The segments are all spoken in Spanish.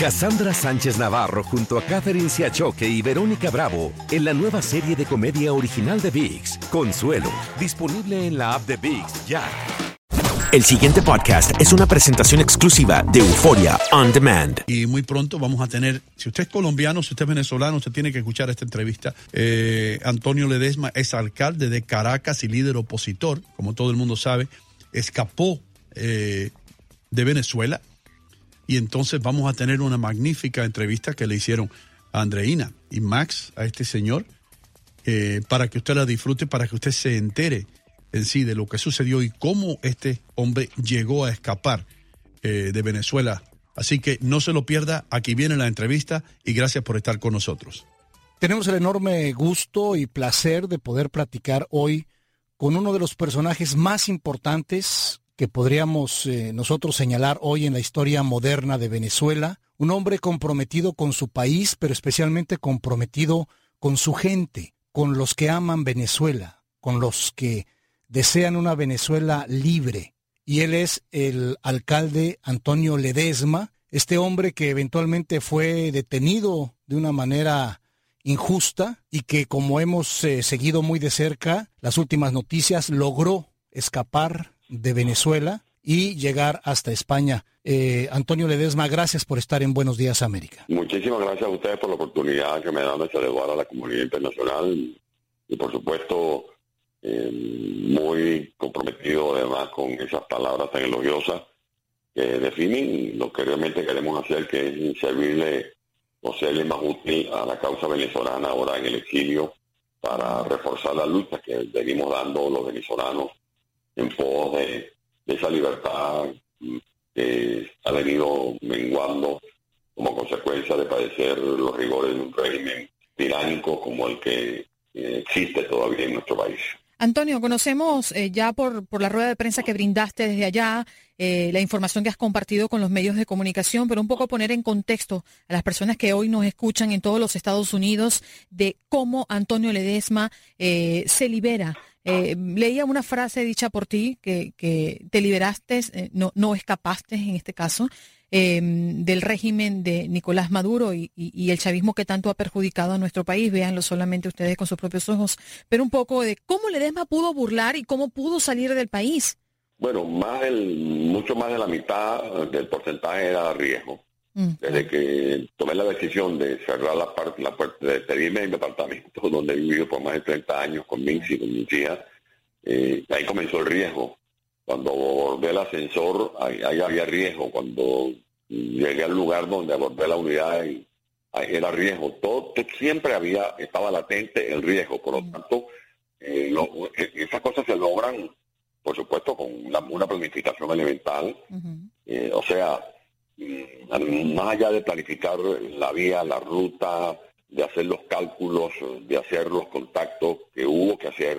Cassandra Sánchez Navarro junto a Catherine Siachoque y Verónica Bravo en la nueva serie de comedia original de VIX, Consuelo, disponible en la app de VIX ya. El siguiente podcast es una presentación exclusiva de Euforia On Demand. Y muy pronto vamos a tener, si usted es colombiano, si usted es venezolano, usted tiene que escuchar esta entrevista. Eh, Antonio Ledesma es alcalde de Caracas y líder opositor, como todo el mundo sabe, escapó eh, de Venezuela y entonces vamos a tener una magnífica entrevista que le hicieron a Andreina y Max, a este señor, eh, para que usted la disfrute, para que usted se entere en sí de lo que sucedió y cómo este hombre llegó a escapar eh, de Venezuela. Así que no se lo pierda, aquí viene la entrevista y gracias por estar con nosotros. Tenemos el enorme gusto y placer de poder platicar hoy con uno de los personajes más importantes que podríamos eh, nosotros señalar hoy en la historia moderna de Venezuela, un hombre comprometido con su país, pero especialmente comprometido con su gente, con los que aman Venezuela, con los que desean una Venezuela libre. Y él es el alcalde Antonio Ledesma, este hombre que eventualmente fue detenido de una manera injusta y que como hemos eh, seguido muy de cerca las últimas noticias, logró escapar de Venezuela y llegar hasta España. Eh, Antonio Ledesma, gracias por estar en Buenos Días América. Muchísimas gracias a ustedes por la oportunidad que me dan de saludar a la comunidad internacional y por supuesto eh, muy comprometido además con esas palabras tan elogiosas que definen lo que realmente queremos hacer, que es servirle o serle más útil a la causa venezolana ahora en el exilio para reforzar la lucha que venimos dando los venezolanos en pos de, de esa libertad que ha venido menguando como consecuencia de padecer los rigores de un régimen tiránico como el que eh, existe todavía en nuestro país. Antonio, conocemos eh, ya por, la rueda de prensa que brindaste desde allá, eh, la información que has compartido con los medios de comunicación, pero un poco poner en contexto a las personas que hoy nos escuchan en todos los Estados Unidos de cómo Antonio Ledesma eh, se libera. leía una frase dicha por ti que, te liberaste, no escapaste en este caso, Em, del régimen de Nicolás Maduro y, el chavismo que tanto ha perjudicado a nuestro país. Véanlo solamente ustedes con sus propios ojos. Pero un poco de cómo Ledesma pudo burlar y cómo pudo salir del país. Bueno, más mucho más de la mitad del porcentaje era riesgo. Mm. Desde que tomé la decisión de cerrar la, parte, la puerta, de pedirme mi departamento, donde he vivido por más de 30 años con Minx y con mi hija, eh, ahí comenzó el riesgo cuando abordé el ascensor, ahí, había riesgo. Cuando llegué al lugar donde abordé la unidad, ahí, era riesgo. Todo, siempre había, estaba latente el riesgo. Por lo tanto, eh, e, esas cosas se logran, por supuesto, con una, planificación elemental. Eh, o sea, mm, más allá de planificar la vía, la ruta, de hacer los cálculos, de hacer los contactos que hubo que hacer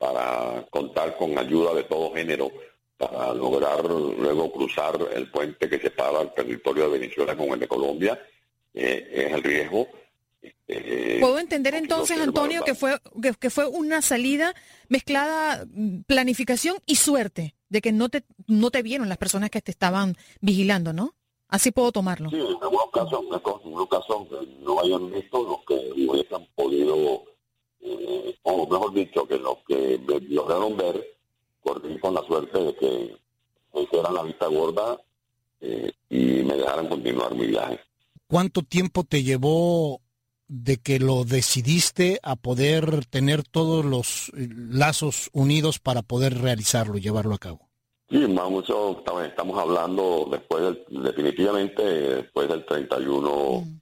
para contar con ayuda de todo género para lograr luego cruzar el puente que separa el territorio de Venezuela con el de Colombia, eh, es el riesgo. Este, Puedo entender entonces, Antonio, que fue, que, fue una salida mezclada mm, planificación y suerte, de que no te, no te vieron las personas que te estaban vigilando, ¿no? Así puedo tomarlo. Sí, en algunos casos, en algunos casos no hayan visto los que hubiesen podido, eh, o mejor dicho, que los que lograron ver, corrí con la suerte de que hicieran la vista gorda eh, y me dejaran continuar mi viaje. ¿Cuánto tiempo te llevó de que lo decidiste a poder tener todos los lazos unidos para poder realizarlo y llevarlo a cabo? Sí, más mucho estamos hablando después del, definitivamente después del 31 mm.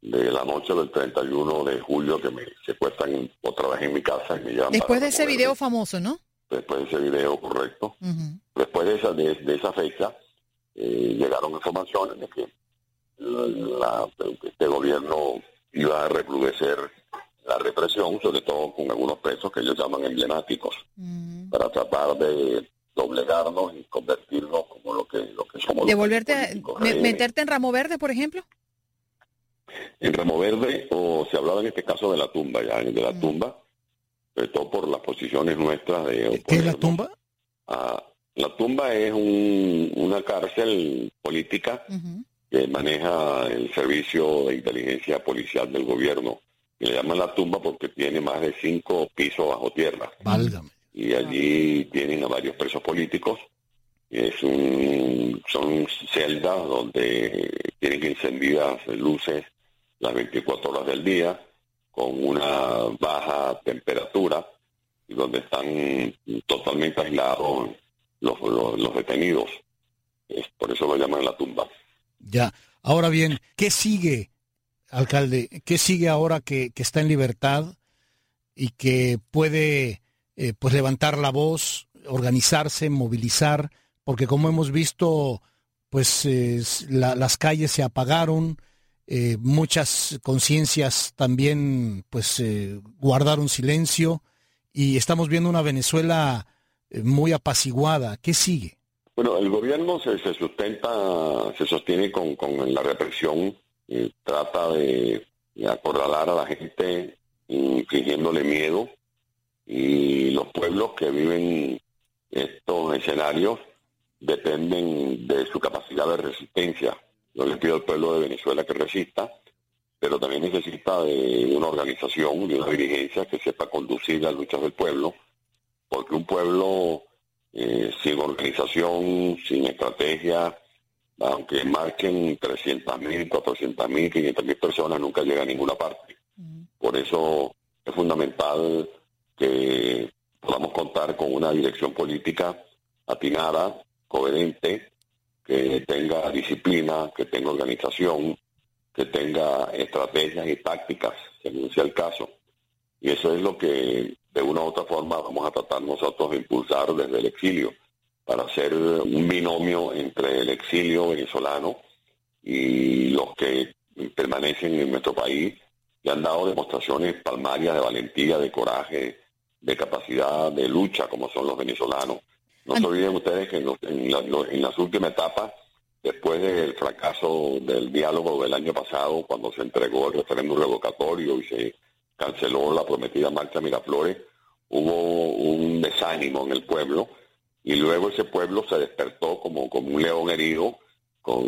De la noche del 31 de julio que me secuestran otra vez en mi casa y me llevan Después de ese video famoso, ¿no? Después de ese video, correcto. Después de esa, de, esa fecha eh, llegaron informaciones de que la, este gobierno iba a recrudecer la represión, sobre todo con algunos presos que ellos llaman emblemáticos, mm. para tratar de doblegarnos y convertirnos como lo que, lo que somos. ¿Devolverte, meterte en Ramo Verde, por ejemplo? En Ramo Verde, o se hablaba en este caso de la tumba, ya, de la mm. tumba, sobre todo por las posiciones nuestras de... ¿Qué es la tumba? Ah, la tumba es un, una cárcel política que maneja el servicio de inteligencia policial del gobierno. Y le llaman la tumba porque tiene más de cinco pisos bajo tierra. Válgame. Y allí tienen a varios presos políticos. Es un, son celdas donde tienen encendidas luces las 24 horas del día, con una baja temperatura, y donde están totalmente aislados los, los detenidos. Es, por eso lo llaman la tumba. Ya. Ahora bien, ¿qué sigue, alcalde? ¿Qué sigue ahora que, está en libertad y que puede eh, pues levantar la voz, organizarse, movilizar? Porque como hemos visto, pues las calles se apagaron, eh, muchas conciencias también pues eh, guardaron silencio y estamos viendo una Venezuela muy apaciguada. ¿Qué sigue? Bueno, el gobierno se, sustenta, se sostiene con, la represión, trata de, acorralar a la gente infligiéndole miedo y los pueblos que viven estos escenarios dependen de su capacidad de resistencia. Yo le pido al pueblo de Venezuela que resista, pero también necesita de una organización, de una dirigencia que sepa conducir las luchas del pueblo, porque un pueblo eh, sin organización, sin estrategia, aunque marquen 300.000, 400.000, 500.000 personas, nunca llega a ninguna parte. Por eso es fundamental que podamos contar con una dirección política atinada, coherente, que tenga disciplina, que tenga organización, que tenga estrategias y tácticas, según sea el caso. Y eso es lo que de una u otra forma vamos a tratar nosotros de impulsar desde el exilio para hacer un binomio entre el exilio venezolano y los que permanecen en nuestro país y han dado demostraciones palmarias de valentía, de coraje, de capacidad de lucha como son los venezolanos. No se olviden ustedes que en, en las últimas etapas, después del fracaso del diálogo del año pasado, cuando se entregó el referéndum revocatorio y se canceló la prometida marcha Miraflores, hubo un desánimo en el pueblo y luego ese pueblo se despertó como, como un león herido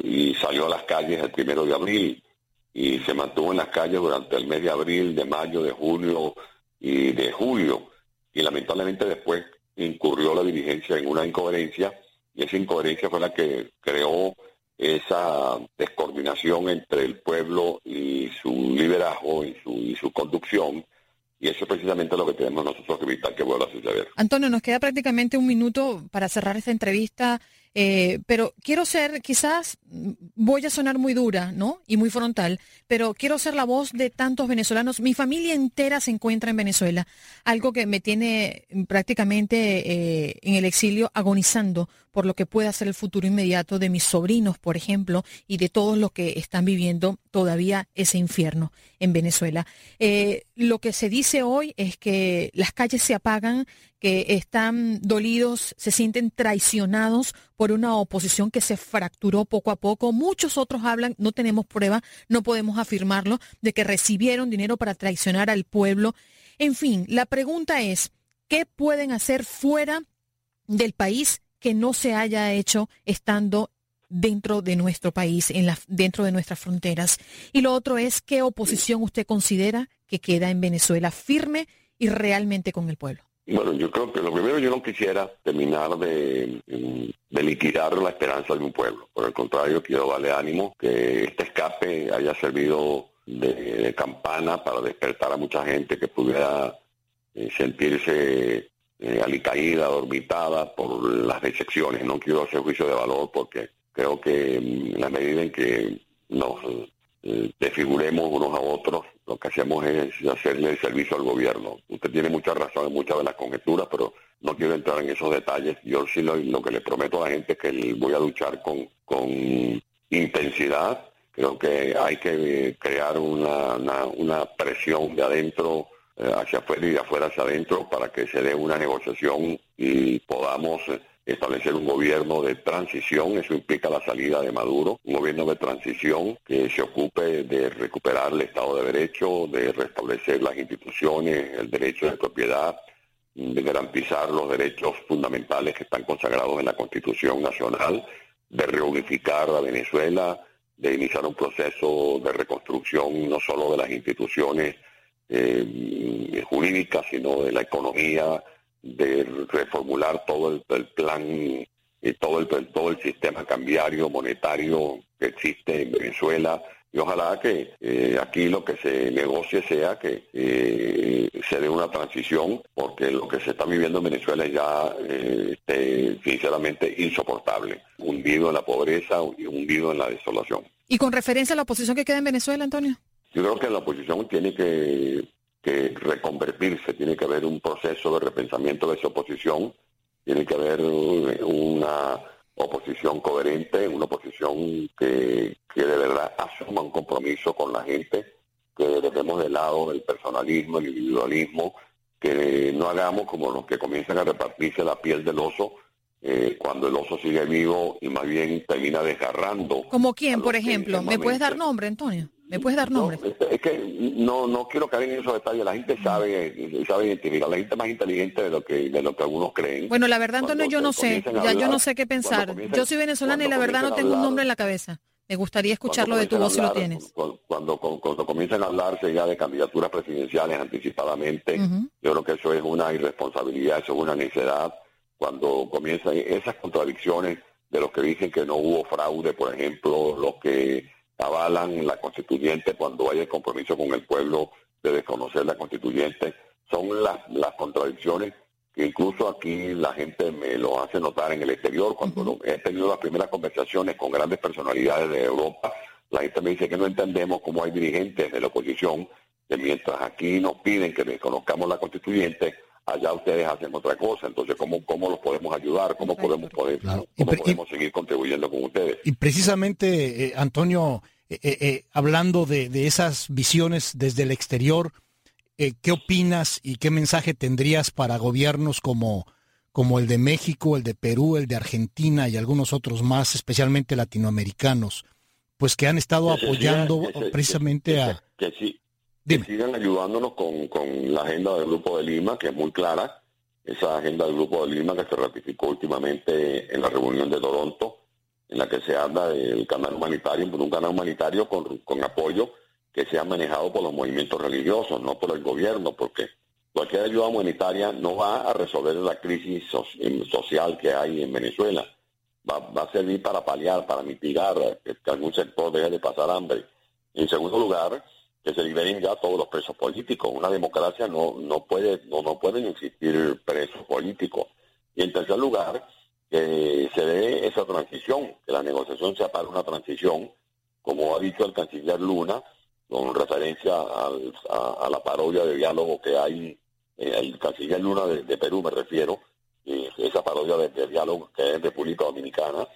y salió a las calles el primero de abril y se mantuvo en las calles durante el mes de abril, de mayo, de junio y de julio. Y lamentablemente después incurrió la dirigencia en una incoherencia y esa incoherencia fue la que creó esa descoordinación entre el pueblo y su liderazgo y su, y su conducción. Y eso es precisamente lo que tenemos nosotros que evitar que vuelva a suceder. Antonio, nos queda prácticamente un minuto para cerrar esta entrevista. Eh, pero quiero ser, quizás voy a sonar muy dura, ¿no? Y muy frontal, pero quiero ser la voz de tantos venezolanos. Mi familia entera se encuentra en Venezuela, algo que me tiene prácticamente eh, en el exilio agonizando por lo que pueda ser el futuro inmediato de mis sobrinos, por ejemplo, y de todos los que están viviendo todavía ese infierno en Venezuela. Eh, lo que se dice hoy es que las calles se apagan, que están dolidos, se sienten traicionados por una oposición que se fracturó poco a poco. Muchos otros hablan, no tenemos prueba, no podemos afirmarlo, de que recibieron dinero para traicionar al pueblo. En fin, la pregunta es, ¿qué pueden hacer fuera del país que no se haya hecho estando dentro de nuestro país, dentro de nuestras fronteras. Y lo otro es qué oposición usted considera que queda en Venezuela firme y realmente con el pueblo. Bueno, yo creo que lo primero yo no quisiera terminar de, liquidar la esperanza de un pueblo. Por el contrario, quiero darle ánimo que este escape haya servido de, campana para despertar a mucha gente que pudiera eh, sentirse eh, alicaída, dormitada por las decepciones. No quiero hacer juicio de valor porque creo que mm, en la medida en que nos eh, desfiguremos unos a otros, lo que hacemos es hacerle el servicio al gobierno. Usted tiene mucha razón en muchas de las conjeturas, pero no quiero entrar en esos detalles. Yo sí lo, que le prometo a la gente es que voy a luchar con, con intensidad. Creo que hay que crear una, una, presión de adentro eh, hacia afuera y de afuera hacia adentro para que se dé una negociación y podamos eh, establecer un gobierno de transición, eso implica la salida de Maduro, un gobierno de transición que se ocupe de recuperar el Estado de Derecho, de restablecer las instituciones, el derecho de propiedad, de garantizar los derechos fundamentales que están consagrados en la Constitución Nacional, de reunificar a Venezuela, de iniciar un proceso de reconstrucción no solo de las instituciones eh, jurídicas, sino de la economía, de reformular todo el, plan y todo el, todo el sistema cambiario, monetario que existe en Venezuela. Y ojalá que eh, aquí lo que se negocie sea que eh, se dé una transición, porque lo que se está viviendo en Venezuela es ya eh, este, sinceramente insoportable, hundido en la pobreza y hundido en la desolación. ¿Y con referencia a la oposición que queda en Venezuela, Antonio? Yo creo que la oposición tiene que que reconvertirse, tiene que haber un proceso de repensamiento de esa oposición, tiene que haber una oposición coherente, una oposición que, que de verdad asuma un compromiso con la gente, que dejemos de lado el personalismo, el individualismo, que no hagamos como los que comienzan a repartirse la piel del oso eh, cuando el oso sigue vivo y más bien termina desgarrando. ¿Como quién, por ejemplo? ¿Me puedes dar nombre, Antonio? ¿Me puedes dar nombre? es que no no quiero caer en esos detalles. La gente sabe sabe identificar. La gente es más inteligente de lo que de lo que algunos creen. Bueno, la verdad, Antonio, yo no sé. Ya yo no sé qué pensar. Yo soy venezolana y la verdad no tengo un nombre en la cabeza. Me gustaría escucharlo de tu voz si lo tienes. Cuando, cuando, comiencen a hablarse ya de candidaturas presidenciales anticipadamente, yo creo que eso es una irresponsabilidad, eso es una necedad. Cuando comienzan esas contradicciones de los que dicen que no hubo fraude, por ejemplo, los que avalan la constituyente cuando hay el compromiso con el pueblo de desconocer la constituyente. Son las, las contradicciones que incluso aquí la gente me lo hace notar en el exterior. Cuando he tenido las primeras conversaciones con grandes personalidades de Europa, la gente me dice que no entendemos cómo hay dirigentes de la oposición que mientras aquí nos piden que desconozcamos la constituyente, allá ustedes hacen otra cosa. Entonces, ¿cómo, cómo los podemos ayudar? ¿Cómo podemos, poder, cómo podemos seguir contribuyendo con ustedes? Y precisamente, eh, Antonio, eh, eh, hablando de, de, esas visiones desde el exterior, ¿qué opinas y qué mensaje tendrías para gobiernos como, como el de México, el de Perú, el de Argentina y algunos otros más, especialmente latinoamericanos, pues que han estado apoyando precisamente a... Que sí, que sigan ayudándonos con, con la agenda del Grupo de Lima, que es muy clara, esa agenda del Grupo de Lima que se ratificó últimamente en la reunión de Toronto, en la que se habla del canal humanitario, un canal humanitario con, con apoyo que sea manejado por los movimientos religiosos, no por el gobierno, porque cualquier ayuda humanitaria no va a resolver la crisis social que hay en Venezuela. Va, va, a servir para paliar, para mitigar que, que algún sector deje de pasar hambre. En segundo lugar, que se liberen ya todos los presos políticos. Una democracia no, no puede, no, no pueden existir presos políticos. Y en tercer lugar, que se dé esa transición, que la negociación sea para una transición, como ha dicho el canciller Luna, con referencia a, la parodia de diálogo que hay, eh, el canciller Luna de, Perú me refiero, esa parodia de, diálogo que es en República Dominicana,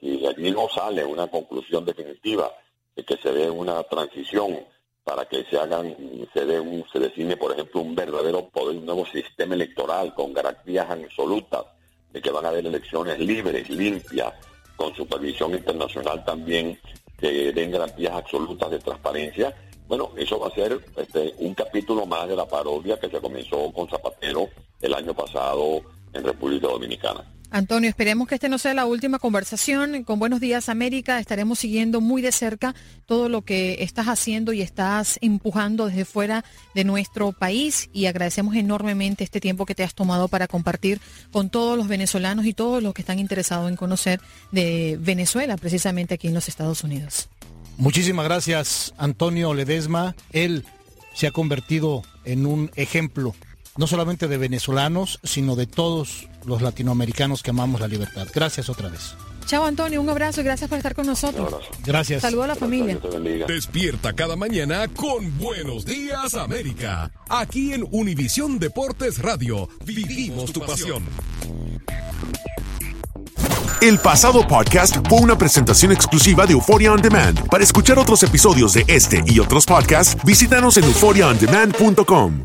y allí no sale una conclusión definitiva de que se dé una transición para que se hagan, se dé un, se define, por ejemplo, un verdadero poder, un nuevo sistema electoral con garantías absolutas de que van a haber elecciones libres, limpias, con supervisión internacional también, que den garantías absolutas de transparencia. Bueno, eso va a ser este, un capítulo más de la parodia que se comenzó con Zapatero el año pasado en República Dominicana. Antonio, esperemos que este no sea la última conversación. Con Buenos Días América estaremos siguiendo muy de cerca todo lo que estás haciendo y estás empujando desde fuera de nuestro país y agradecemos enormemente este tiempo que te has tomado para compartir con todos los venezolanos y todos los que están interesados en conocer de Venezuela, precisamente aquí en los Estados Unidos. Muchísimas gracias, Antonio Ledesma. Él se ha convertido en un ejemplo no solamente de venezolanos, sino de todos los latinoamericanos que amamos la libertad. Gracias otra vez. Chao Antonio, un abrazo y gracias por estar con nosotros. Gracias. Saludos a la familia. Despierta cada mañana con Buenos Días América. Aquí en Univisión Deportes Radio. Vivimos tu pasión. El pasado podcast fue una presentación exclusiva de Euphoria On Demand. Para escuchar otros episodios de este y otros podcasts, visítanos en euphoriaondemand.com.